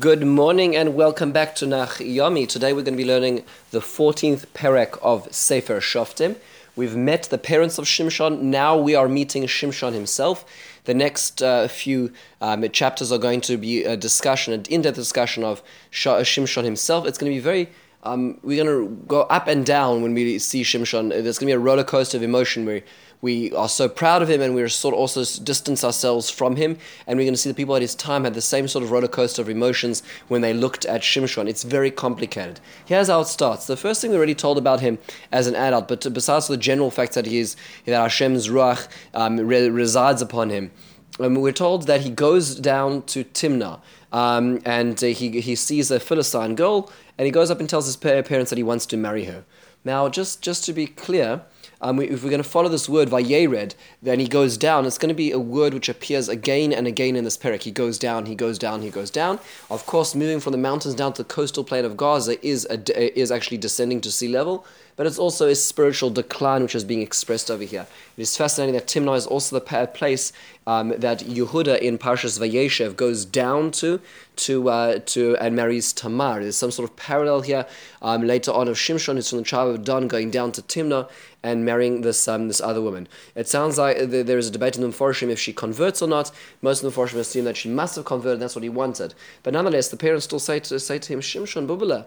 Good morning and welcome back to Nach Yomi. Today we're going to be learning the 14th perek of Sefer Shoftim. We've met the parents of Shimshon. Now we are meeting Shimshon himself. The next uh, few um, chapters are going to be a discussion, an in-depth discussion of Shimshon himself. It's going to be very um, we're going to go up and down when we see Shimshon. There's going to be a roller coaster of emotion where we are so proud of him and we're sort of also distance ourselves from him. And we're going to see the people at his time had the same sort of roller coaster of emotions when they looked at Shimshon. It's very complicated. Here's how it starts. The first thing we're already told about him as an adult, but besides the general fact that he is that Hashem's ruach um, re- resides upon him. Um, we're told that he goes down to Timnah um, and uh, he, he sees a Philistine girl and he goes up and tells his parents that he wants to marry her. Now, just, just to be clear, um, if we're going to follow this word vayered, then he goes down. It's going to be a word which appears again and again in this perek. He goes down, he goes down, he goes down. Of course, moving from the mountains down to the coastal plain of Gaza is a, is actually descending to sea level but it's also a spiritual decline which is being expressed over here. It is fascinating that Timnah is also the place um, that Yehuda in Parshas Vayeshev goes down to to uh, to and marries Tamar. There's some sort of parallel here um, later on of Shimshon, who's from the tribe of Dan, going down to Timnah and marrying this um, this other woman. It sounds like there is a debate in the Mepharshim if she converts or not. Most of the Mepharshim assume that she must have converted. That's what he wanted. But nonetheless, the parents still say to say to him, Shimshon Bubala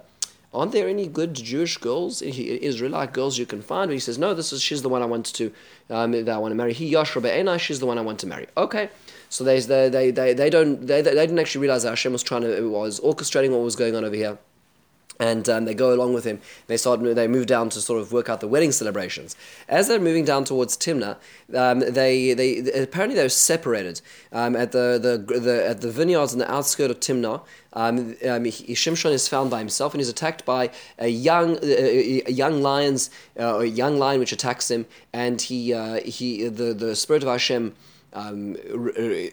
aren't there any good Jewish girls, Israelite girls you can find? But he says, no, this is she's the one I want to um, that I want to marry. He Yashra Be'ena, she's the one I want to marry. Okay. So they, they, they, they, don't they, they didn't actually realize that Hashem was trying to was orchestrating what was going on over here and um, they go along with him. They start. They move down to sort of work out the wedding celebrations. As they're moving down towards Timnah, um, they, they apparently they're separated um, at the, the, the at the vineyards in the outskirts of Timnah. Um, um, Shimshon is found by himself and he's attacked by a young a young lions uh, a young lion which attacks him and he uh, he the the spirit of Hashem um,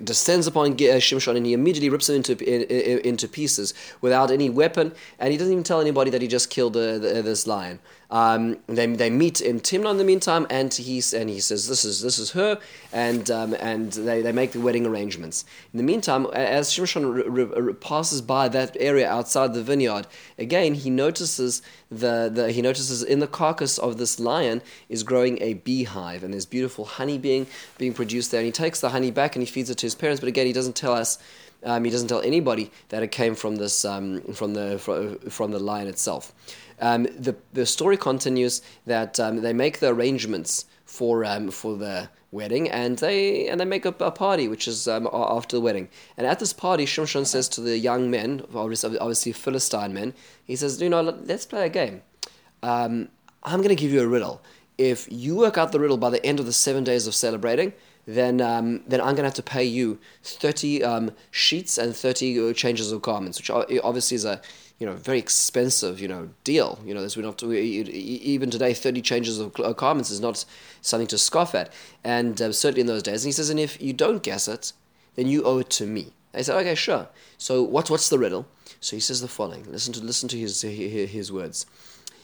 descends upon uh, Shimshon and he immediately rips him into, into pieces without any weapon, and he doesn't even tell anybody that he just killed uh, this lion. Um, they, they meet in Timnah in the meantime, and he and he says this is this is her, and um, and they, they make the wedding arrangements. In the meantime, as Shimshon passes by that area outside the vineyard, again he notices the, the he notices in the carcass of this lion is growing a beehive, and there's beautiful honey being being produced there. And he takes the honey back and he feeds it to his parents, but again he doesn't tell us. Um, he doesn't tell anybody that it came from this um, from the from the lion itself. Um, the, the story continues that um, they make the arrangements for um, for the wedding, and they and they make a, a party, which is um, after the wedding. And at this party, Shimshon says to the young men, obviously, obviously Philistine men, he says, "You know, let's play a game. I'm going to give you a riddle. If you work out the riddle by the end of the seven days of celebrating." Then, um, then I'm going to have to pay you 30 um, sheets and 30 uh, changes of garments, which obviously is a you know, very expensive, you know, deal. You know, there's not even today, thirty changes of garments is not something to scoff at, and uh, certainly in those days. And he says, and if you don't guess it, then you owe it to me. I said, okay, sure. So what's what's the riddle? So he says the following. Listen to listen to his his words.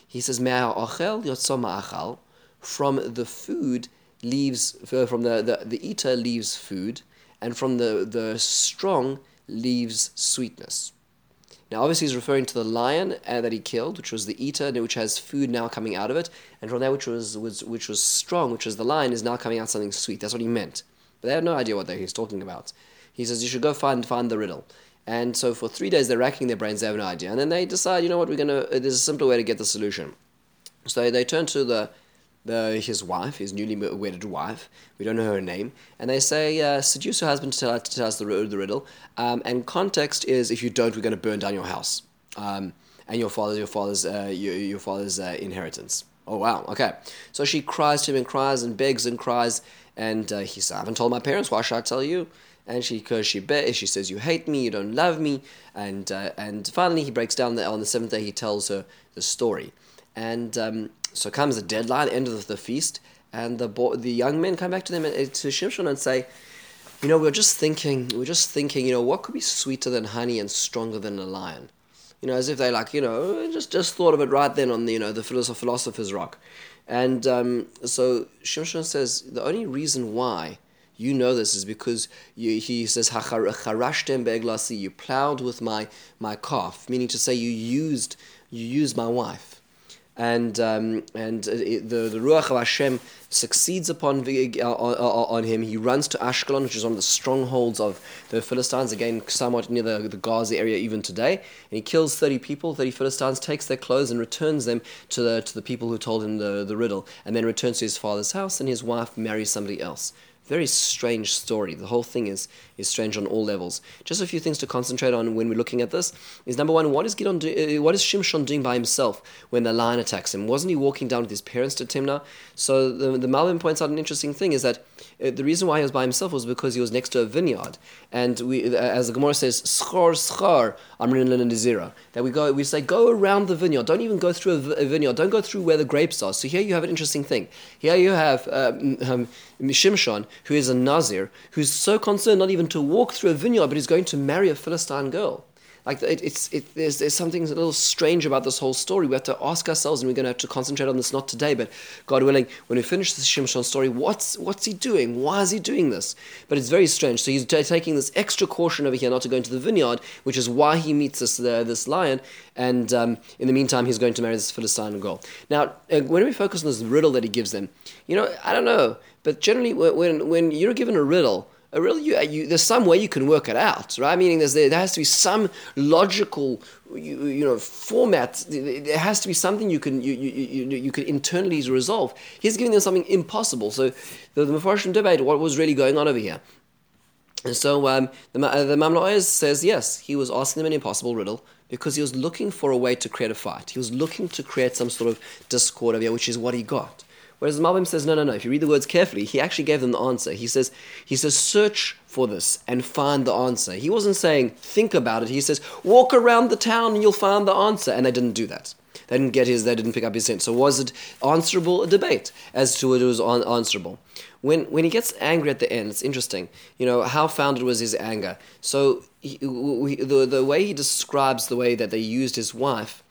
He says, achal from the food leaves from the, the, the eater leaves food, and from the, the strong leaves sweetness. Now, obviously, he's referring to the lion uh, that he killed, which was the eater, which has food now coming out of it, and from that which was, was which was strong, which was the lion, is now coming out something sweet. That's what he meant. But they had no idea what he's talking about. He says you should go find find the riddle. And so for three days they're racking their brains, they have no idea, and then they decide, you know what, we're gonna. Uh, there's a simpler way to get the solution. So they turn to the the, his wife, his newly wedded wife. We don't know her name. And they say, uh, seduce your husband to tell, to tell us the, the riddle. Um, and context is, if you don't, we're going to burn down your house um, and your father's your father's uh, your, your father's uh, inheritance. Oh wow, okay. So she cries to him and cries and begs and cries, and uh, he says, "I haven't told my parents. Why should I tell you?" And she, because she be- she says, "You hate me. You don't love me." And uh, and finally, he breaks down. On the seventh day, he tells her the story, and um, so comes the deadline, end of the feast, and the boy, the young men come back to them uh, to Shimshon and say, you know, we're just thinking, we're just thinking, you know, what could be sweeter than honey and stronger than a lion? You know, as if they like, you know, just just thought of it right then on the, you know, the philosopher's rock. And um, so Shimshon says the only reason why you know this is because you, he says, "Harashtem be'eglasi." You plowed with my my calf, meaning to say you used you used my wife and um, and it, the the ruach of Hashem succeeds upon uh, on him. He runs to Ashkelon, which is one of the strongholds of the Philistines, again somewhat near the, the Gaza area even today. And he kills thirty people, thirty Philistines, takes their clothes and returns them to the to the people who told him the the riddle, and then returns to his father's house, and his wife marries somebody else. Very strange story. The whole thing is, is strange on all levels. Just a few things to concentrate on when we're looking at this is number one, what is Gidon do, uh, what is Shimshon doing by himself when the lion attacks him? Wasn't he walking down with his parents to Timnah? So the, the Malbim points out an interesting thing is that the reason why he was by himself was because he was next to a vineyard. And we, uh, as the Gemara says, schar schar amrin nizira. That we go, we say, go around the vineyard. Don't even go through a, vineyard. Don't go through where the grapes are. So here you have an interesting thing. Here you have um, um, Shimshon, who is a Nazir, who's so concerned not even to walk through a vineyard, but he's going to marry a Philistine girl. Like it, it's it, there's there's something a little strange about this whole story. We have to ask ourselves, and we're going to have to concentrate on this not today, but God willing, when we finish this Shimshon story, what's what's he doing? Why is he doing this? But it's very strange. So he's t- taking this extra caution over here not to go into the vineyard, which is why he meets this uh, this lion. And um, in the meantime, he's going to marry this Philistine girl. Now, uh, when we focus on this riddle that he gives them, you know, I don't know, but generally, when when you're given a riddle a real you, you, there's some way you can work it out, right? Meaning there's, there, there has to be some logical, you, you know, format. There has to be something you can you, you, you, you can internally resolve. He's giving them something impossible. So the, the Mepharshim debate what was really going on over here. And so um, the, uh, the says, yes, he was asking them an impossible riddle because he was looking for a way to create a fight. He was looking to create some sort of discord over here, which is what he got. Whereas the Malbim says, no, no, no. If you read the words carefully, he actually gave them the answer. He says, he says, search for this and find the answer. He wasn't saying, think about it. He says, walk around the town and you'll find the answer. And they didn't do that. They didn't get his, they didn't pick up his hint. So was it answerable? A debate as to whether it was answerable. When, when he gets angry at the end, it's interesting. You know, how founded was his anger? So he, the, the way he describes the way that they used his wife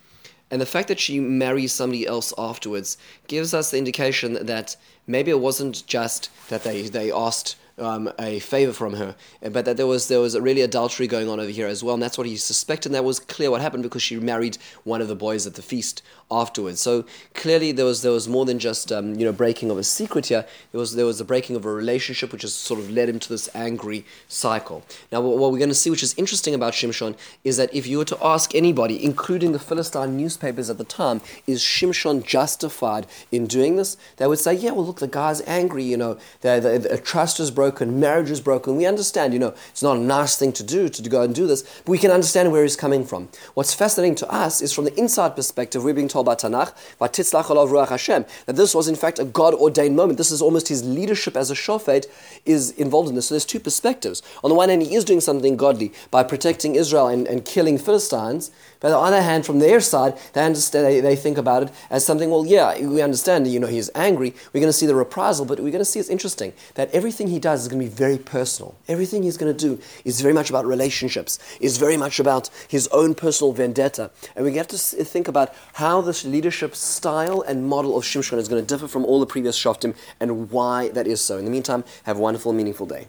and the fact that she marries somebody else afterwards gives us the indication that maybe it wasn't just that they, they asked um, a favor from her, but that there was there was really adultery going on over here as well, and that's what he suspected. And that was clear what happened because she married one of the boys at the feast afterwards. So clearly there was there was more than just um, you know breaking of a secret here. There was there was a breaking of a relationship, which has sort of led him to this angry cycle. Now what we're going to see, which is interesting about Shimshon, is that if you were to ask anybody, including the Philistine newspapers at the time, is Shimshon justified in doing this? They would say, yeah, well look, the guy's angry. You know, the, the, the trust is broken broken, marriage is broken. We understand, you know, it's not a nice thing to do to go and do this, but we can understand where he's coming from. What's fascinating to us is from the inside perspective, we're being told by Tanakh, by Titzlach Olav Ruach Hashem, that this was in fact a God ordained moment. This is almost his leadership as a shofet is involved in this. So there's two perspectives. On the one hand, he is doing something godly by protecting Israel and, and killing Philistines. But on the other hand, from their side, they understand they, they think about it as something, well, yeah, we understand, you know, he's angry. We're going to see the reprisal, but we're going to see it's interesting that everything he does is going to be very personal. Everything he's going to do is very much about relationships, is very much about his own personal vendetta. And we get to think about how this leadership style and model of Shimshon is going to differ from all the previous Shoftim and why that is so. In the meantime, have a wonderful, meaningful day.